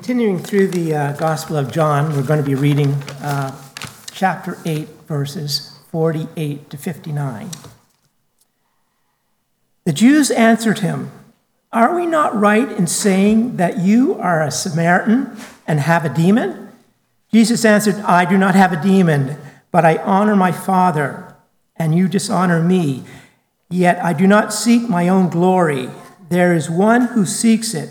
Continuing through the uh, Gospel of John, we're going to be reading uh, chapter 8, verses 48 to 59. The Jews answered him, Are we not right in saying that you are a Samaritan and have a demon? Jesus answered, I do not have a demon, but I honor my Father, and you dishonor me. Yet I do not seek my own glory. There is one who seeks it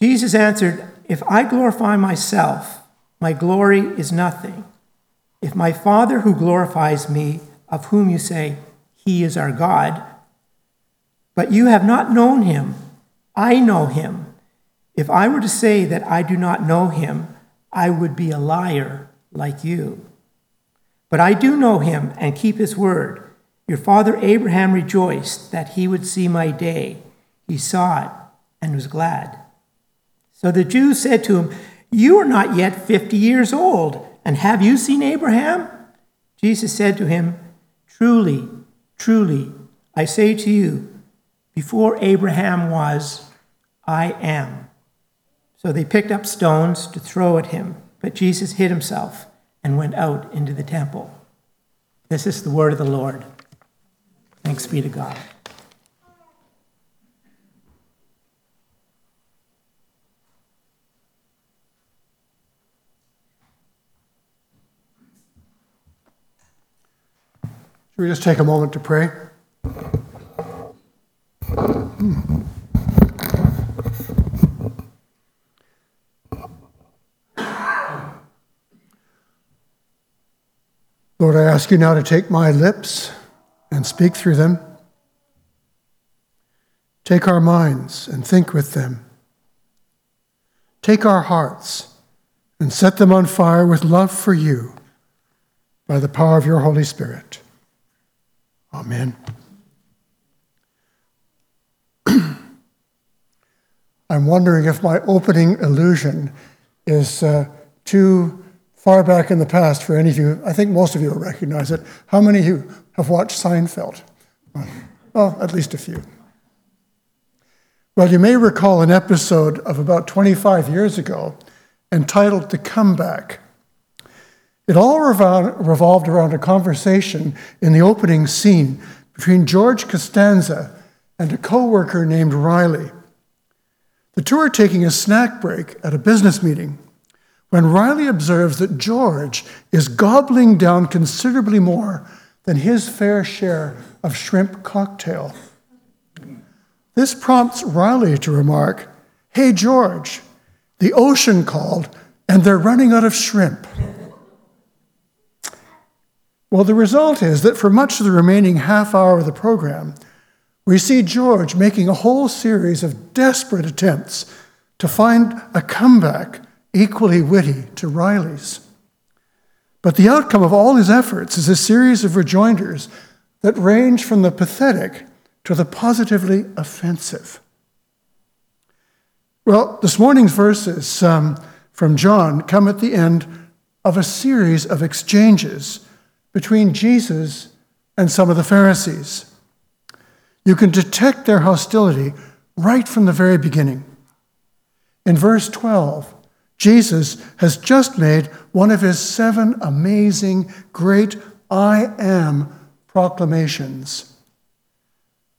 Jesus answered, If I glorify myself, my glory is nothing. If my Father who glorifies me, of whom you say, He is our God, but you have not known him, I know him. If I were to say that I do not know him, I would be a liar like you. But I do know him and keep his word. Your father Abraham rejoiced that he would see my day. He saw it and was glad. So the Jews said to him, You are not yet fifty years old, and have you seen Abraham? Jesus said to him, Truly, truly, I say to you, before Abraham was, I am. So they picked up stones to throw at him, but Jesus hid himself and went out into the temple. This is the word of the Lord. Thanks be to God. We just take a moment to pray? Lord, I ask you now to take my lips and speak through them. Take our minds and think with them. Take our hearts and set them on fire with love for you by the power of your Holy Spirit. Amen. I'm wondering if my opening illusion is uh, too far back in the past for any of you. I think most of you will recognize it. How many of you have watched Seinfeld? Well, at least a few. Well, you may recall an episode of about 25 years ago entitled The Comeback. It all revolved around a conversation in the opening scene between George Costanza and a co worker named Riley. The two are taking a snack break at a business meeting when Riley observes that George is gobbling down considerably more than his fair share of shrimp cocktail. This prompts Riley to remark, Hey, George, the ocean called and they're running out of shrimp. Well, the result is that for much of the remaining half hour of the program, we see George making a whole series of desperate attempts to find a comeback equally witty to Riley's. But the outcome of all his efforts is a series of rejoinders that range from the pathetic to the positively offensive. Well, this morning's verses um, from John come at the end of a series of exchanges between Jesus and some of the Pharisees. You can detect their hostility right from the very beginning. In verse 12, Jesus has just made one of his seven amazing, great I am proclamations.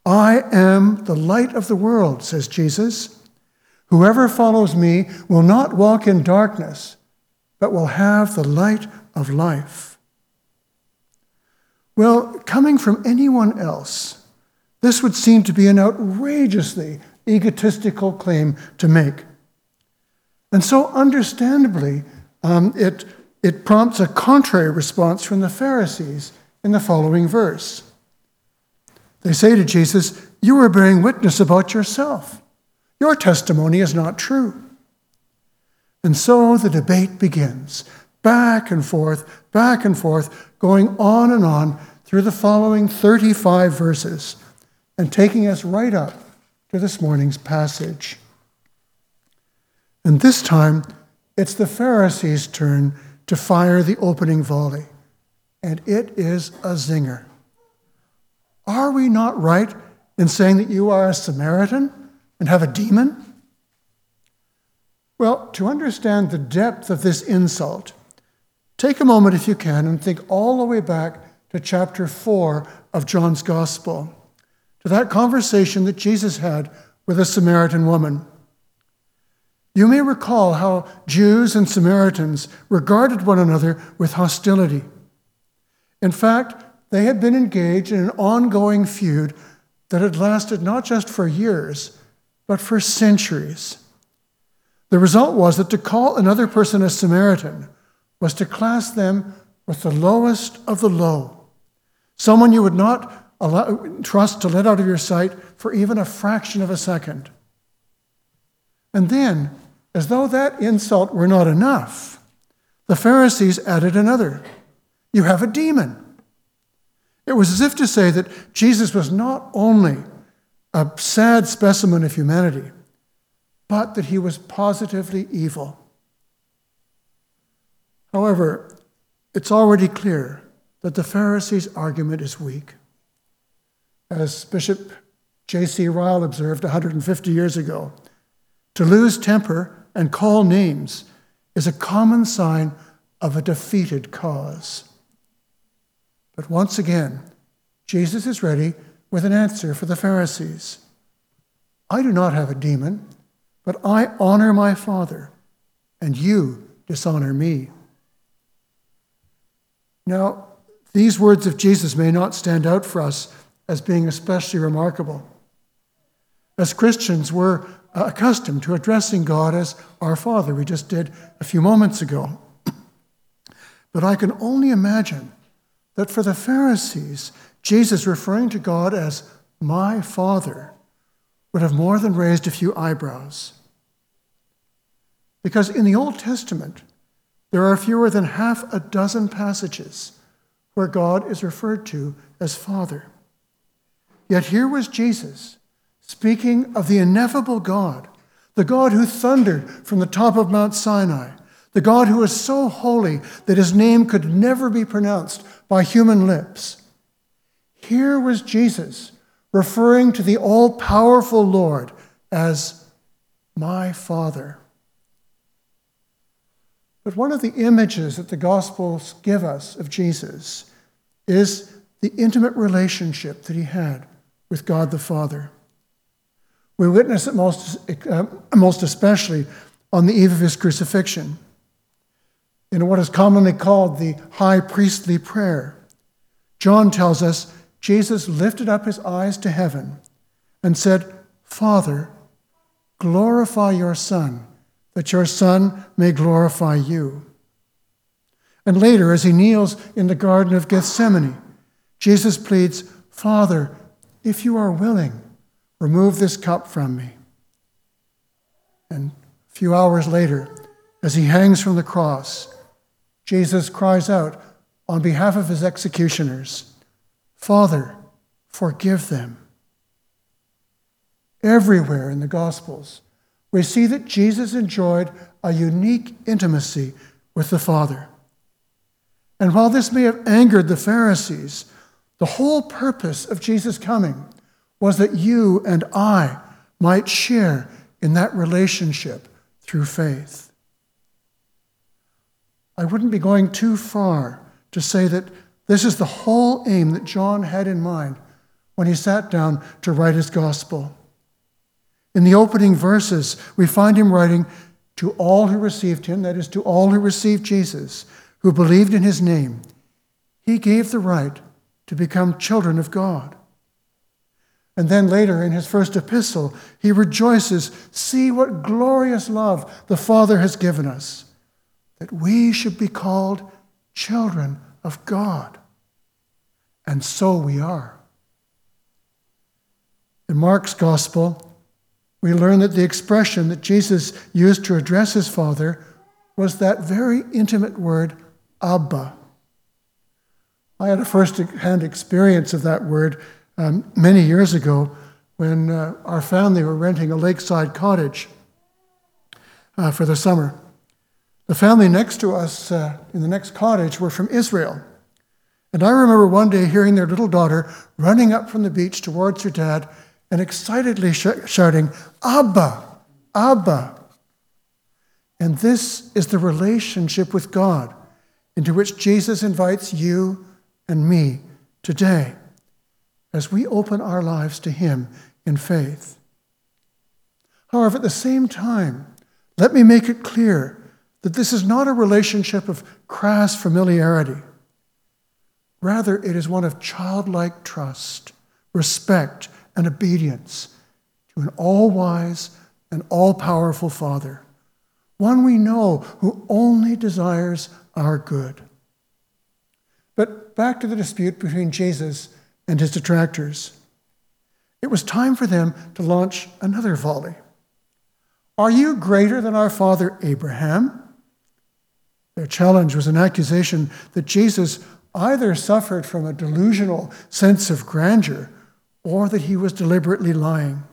I am the light of the world, says Jesus. Whoever follows me will not walk in darkness, but will have the light of life. Well, coming from anyone else, this would seem to be an outrageously egotistical claim to make. And so, understandably, um, it, it prompts a contrary response from the Pharisees in the following verse. They say to Jesus, You are bearing witness about yourself. Your testimony is not true. And so the debate begins, back and forth, back and forth, going on and on through the following 35 verses, and taking us right up to this morning's passage. And this time, it's the Pharisees' turn to fire the opening volley, and it is a zinger. Are we not right in saying that you are a Samaritan and have a demon? Well, to understand the depth of this insult, take a moment, if you can, and think all the way back to chapter 4 of John's Gospel, to that conversation that Jesus had with a Samaritan woman. You may recall how Jews and Samaritans regarded one another with hostility. In fact, they had been engaged in an ongoing feud that had lasted not just for years, but for centuries. The result was that to call another person a Samaritan was to class them with the lowest of the low, someone you would not allow, trust to let out of your sight for even a fraction of a second. And then, as though that insult were not enough, the Pharisees added another You have a demon. It was as if to say that Jesus was not only a sad specimen of humanity, but that he was positively evil. However, it's already clear that the Pharisees' argument is weak. As Bishop J.C. Ryle observed 150 years ago, to lose temper and call names is a common sign of a defeated cause. But once again, Jesus is ready with an answer for the Pharisees. I do not have a demon but I honor my Father, and you dishonor me. Now, these words of Jesus may not stand out for us as being especially remarkable. As Christians, we're uh, accustomed to addressing God as our Father. We just did a few moments ago. But I can only imagine that for the Pharisees, Jesus referring to God as my Father would have more than raised a few eyebrows. Because in the Old Testament, there are fewer than half a dozen passages where God is referred to as Father. Yet here was Jesus speaking of the ineffable God, the God who thundered from the top of Mount Sinai, the God who is so holy that his name could never be pronounced by human lips. Here was Jesus referring to the all powerful Lord as my Father. But one of the images that the Gospels give us of Jesus is the intimate relationship that he had with God the Father. We witness it most, uh, most especially on the eve of his crucifixion in what is commonly called the high priestly prayer. John tells us Jesus lifted up his eyes to heaven and said, Father, glorify your Son, that your Son may glorify you. And later, as he kneels in the Garden of Gethsemane, Jesus pleads, Father, if you are willing, remove this cup from me. And a few hours later, as he hangs from the cross, Jesus cries out on behalf of his executioners Father, forgive them. Everywhere in the Gospels, we see that Jesus enjoyed a unique intimacy with the Father. And while this may have angered the Pharisees, the whole purpose of Jesus' coming was that you and I might share in that relationship through faith. I wouldn't be going too far to say that this is the whole aim that John had in mind when he sat down to write his gospel. In the opening verses, we find him writing to all who received him, that is, to all who received Jesus, who believed in his name. He gave the right to become children of God. And then later in his first epistle, he rejoices see what glorious love the Father has given us, that we should be called children of God. And so we are. In Mark's gospel, we learn that the expression that Jesus used to address his Father was that very intimate word, Abba. I had a first hand experience of that word um, many years ago when uh, our family were renting a lakeside cottage uh, for the summer. The family next to us uh, in the next cottage were from Israel. And I remember one day hearing their little daughter running up from the beach towards her dad and excitedly sh- shouting, Abba, Abba. And this is the relationship with God into which Jesus invites you and me today as we open our lives to Him in faith. However, at the same time, let me make it clear that this is not a relationship of crass familiarity. Rather, it is one of childlike trust, respect, and obedience to an all wise and all powerful Father, one we know who only desires our good. But back to the dispute between Jesus and his detractors. It was time for them to launch another volley. Are you greater than our father Abraham? Their challenge was an accusation that Jesus either suffered from a delusional sense of grandeur or that he was deliberately lying.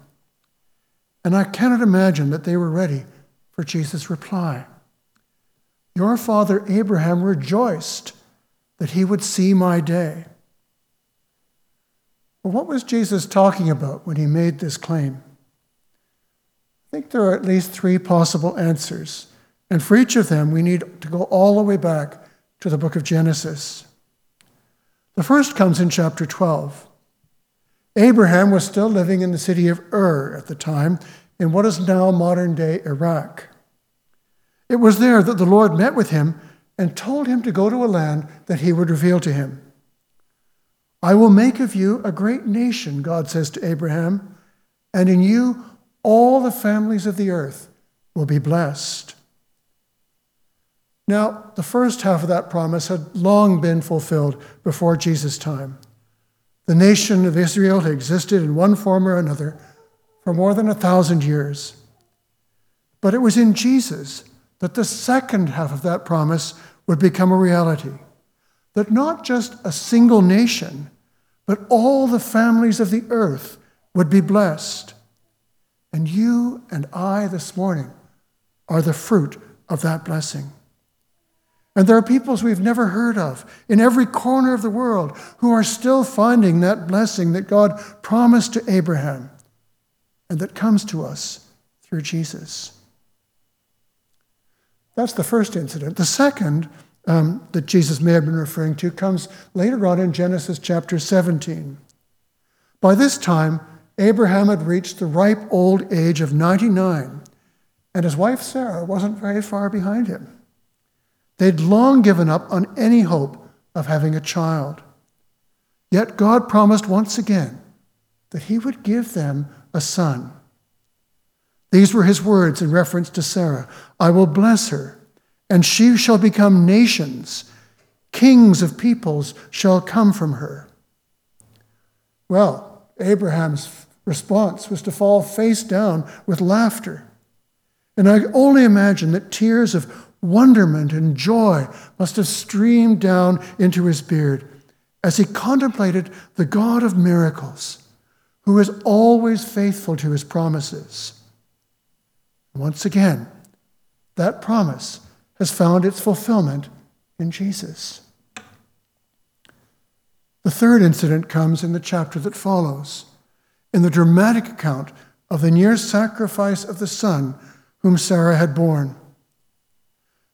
And I cannot imagine that they were ready for Jesus' reply. Your father Abraham rejoiced that he would see my day. Well, what was Jesus talking about when he made this claim? I think there are at least three possible answers. And for each of them, we need to go all the way back to the book of Genesis. The first comes in chapter 12. Abraham was still living in the city of Ur at the time, in what is now modern day Iraq. It was there that the Lord met with him and told him to go to a land that he would reveal to him. I will make of you a great nation, God says to Abraham, and in you all the families of the earth will be blessed. Now, the first half of that promise had long been fulfilled before Jesus' time. The nation of Israel had existed in one form or another for more than a thousand years. But it was in Jesus that the second half of that promise would become a reality. That not just a single nation, but all the families of the earth would be blessed. And you and I this morning are the fruit of that blessing. And there are peoples we've never heard of in every corner of the world who are still finding that blessing that God promised to Abraham and that comes to us through Jesus. That's the first incident. The second um, that Jesus may have been referring to comes later on in Genesis chapter 17. By this time, Abraham had reached the ripe old age of 99, and his wife Sarah wasn't very far behind him. They'd long given up on any hope of having a child. Yet God promised once again that he would give them a son. These were his words in reference to Sarah I will bless her, and she shall become nations. Kings of peoples shall come from her. Well, Abraham's response was to fall face down with laughter. And I only imagine that tears of wonderment and joy must have streamed down into his beard as he contemplated the God of miracles, who is always faithful to his promises. Once again, that promise has found its fulfillment in Jesus. The third incident comes in the chapter that follows, in the dramatic account of the near sacrifice of the son whom Sarah had borne.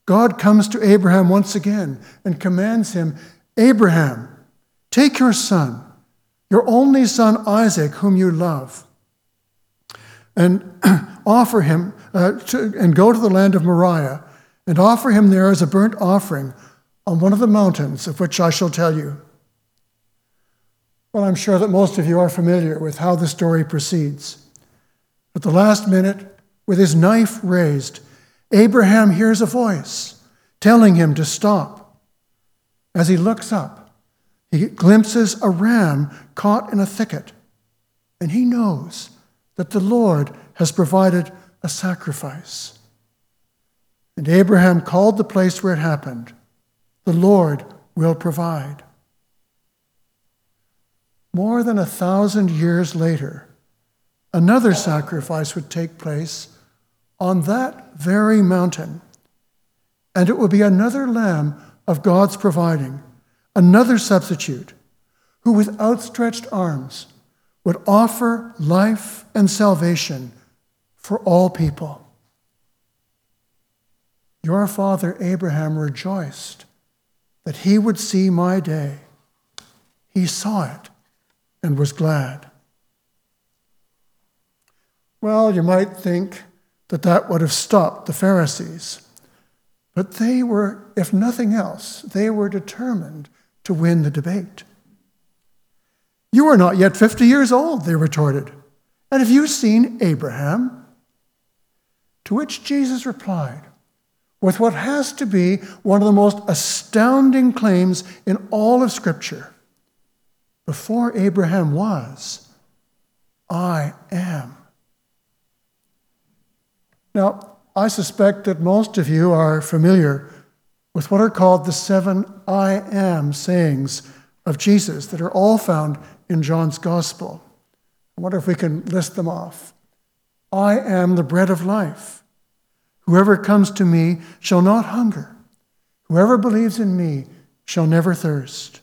God comes to Abraham once again and commands him Abraham, take your son, your only son Isaac, whom you love, and offer him uh, to, and go to the land of Moriah and offer him there as a burnt offering on one of the mountains of which I shall tell you. Well, I'm sure that most of you are familiar with how the story proceeds. At the last minute, with his knife raised, Abraham hears a voice telling him to stop. As he looks up, he glimpses a ram caught in a thicket, and he knows that the Lord has provided a sacrifice. And Abraham called the place where it happened, The Lord will provide. More than a thousand years later, another sacrifice would take place on that very mountain. And it would be another lamb of God's providing, another substitute, who with outstretched arms would offer life and salvation for all people. Your father Abraham rejoiced that he would see my day. He saw it and was glad. Well, you might think that that would have stopped the Pharisees. But they were, if nothing else, they were determined to win the debate. You are not yet 50 years old, they retorted. And have you seen Abraham? To which Jesus replied, with what has to be one of the most astounding claims in all of Scripture Before Abraham was, I am. Now, I suspect that most of you are familiar with what are called the seven I am sayings of Jesus that are all found in John's Gospel. I wonder if we can list them off. I am the bread of life. Whoever comes to me shall not hunger. Whoever believes in me shall never thirst.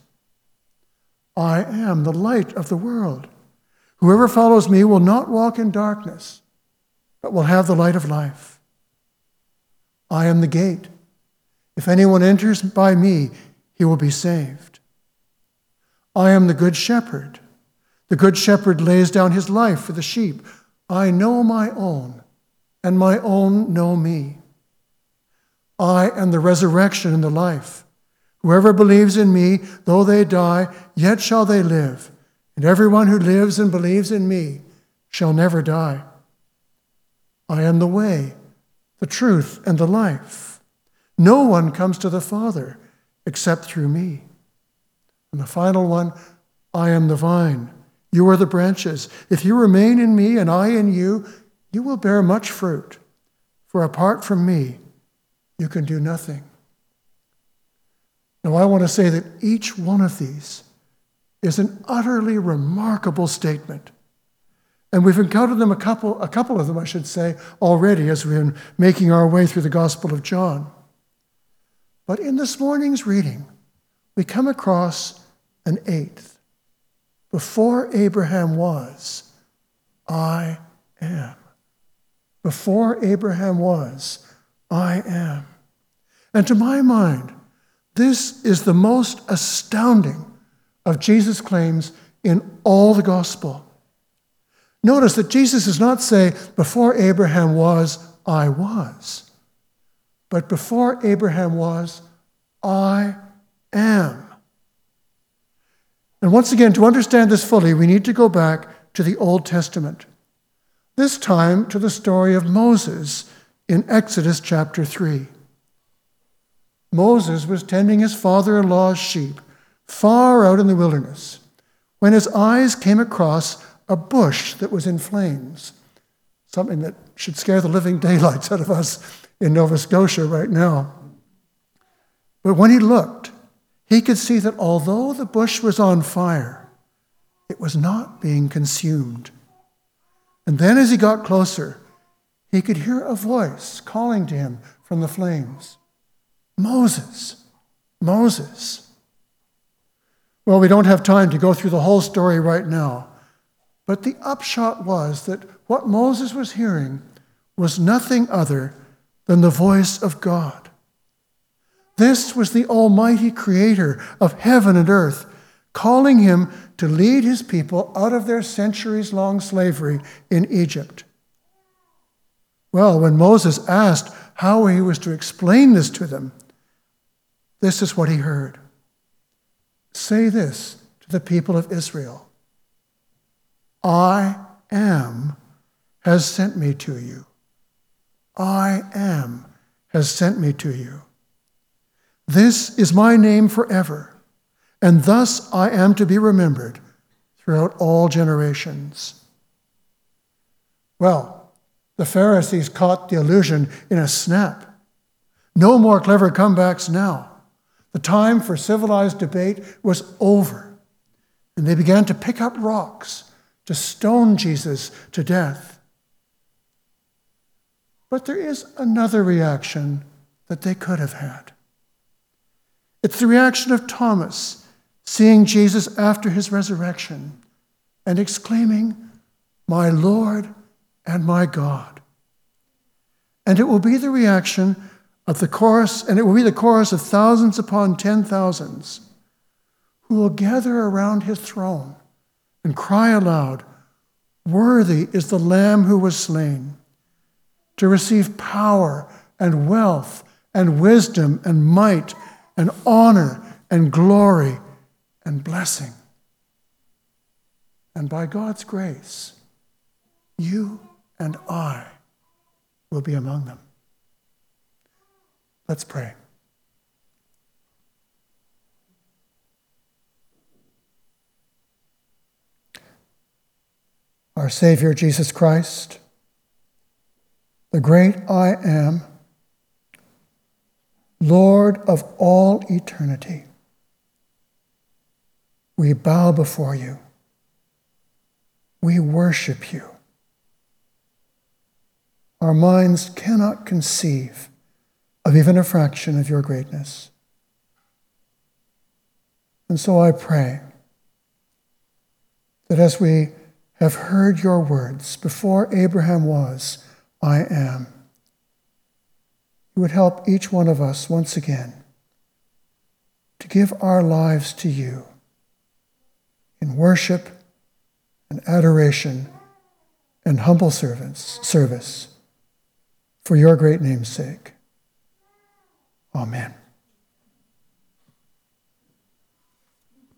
I am the light of the world. Whoever follows me will not walk in darkness, but will have the light of life. I am the gate. If anyone enters by me, he will be saved. I am the good shepherd. The good shepherd lays down his life for the sheep. I know my own, and my own know me. I am the resurrection and the life. Whoever believes in me, though they die, yet shall they live. And everyone who lives and believes in me shall never die. I am the way, the truth, and the life. No one comes to the Father except through me. And the final one, I am the vine. You are the branches. If you remain in me and I in you, you will bear much fruit. For apart from me, you can do nothing. Now, I want to say that each one of these is an utterly remarkable statement. And we've encountered them a couple, a couple of them, I should say, already as we've been making our way through the Gospel of John. But in this morning's reading, we come across an eighth. Before Abraham was, I am. Before Abraham was, I am. And to my mind, this is the most astounding of Jesus' claims in all the gospel. Notice that Jesus does not say, Before Abraham was, I was. But before Abraham was, I am. And once again, to understand this fully, we need to go back to the Old Testament. This time to the story of Moses in Exodus chapter 3. Moses was tending his father in law's sheep far out in the wilderness when his eyes came across a bush that was in flames, something that should scare the living daylights out of us in Nova Scotia right now. But when he looked, he could see that although the bush was on fire, it was not being consumed. And then as he got closer, he could hear a voice calling to him from the flames Moses, Moses. Well, we don't have time to go through the whole story right now, but the upshot was that what Moses was hearing was nothing other than the voice of God. This was the Almighty Creator of heaven and earth calling him to lead his people out of their centuries long slavery in Egypt. Well, when Moses asked how he was to explain this to them, this is what he heard Say this to the people of Israel I am has sent me to you. I am has sent me to you. This is my name forever, and thus I am to be remembered throughout all generations. Well, the Pharisees caught the illusion in a snap. No more clever comebacks now. The time for civilized debate was over. And they began to pick up rocks to stone Jesus to death. But there is another reaction that they could have had. It's the reaction of Thomas seeing Jesus after his resurrection and exclaiming, My Lord and my God. And it will be the reaction of the chorus, and it will be the chorus of thousands upon ten thousands who will gather around his throne and cry aloud, Worthy is the Lamb who was slain to receive power and wealth and wisdom and might and honor and glory and blessing. And by God's grace, you and I will be among them. Let's pray. Our Savior Jesus Christ, the great I am, Lord of all eternity, we bow before you. We worship you. Our minds cannot conceive of even a fraction of your greatness. And so I pray that as we have heard your words before Abraham was, I am, you would help each one of us once again to give our lives to you in worship and adoration and humble servants, service for your great name's sake. Amen.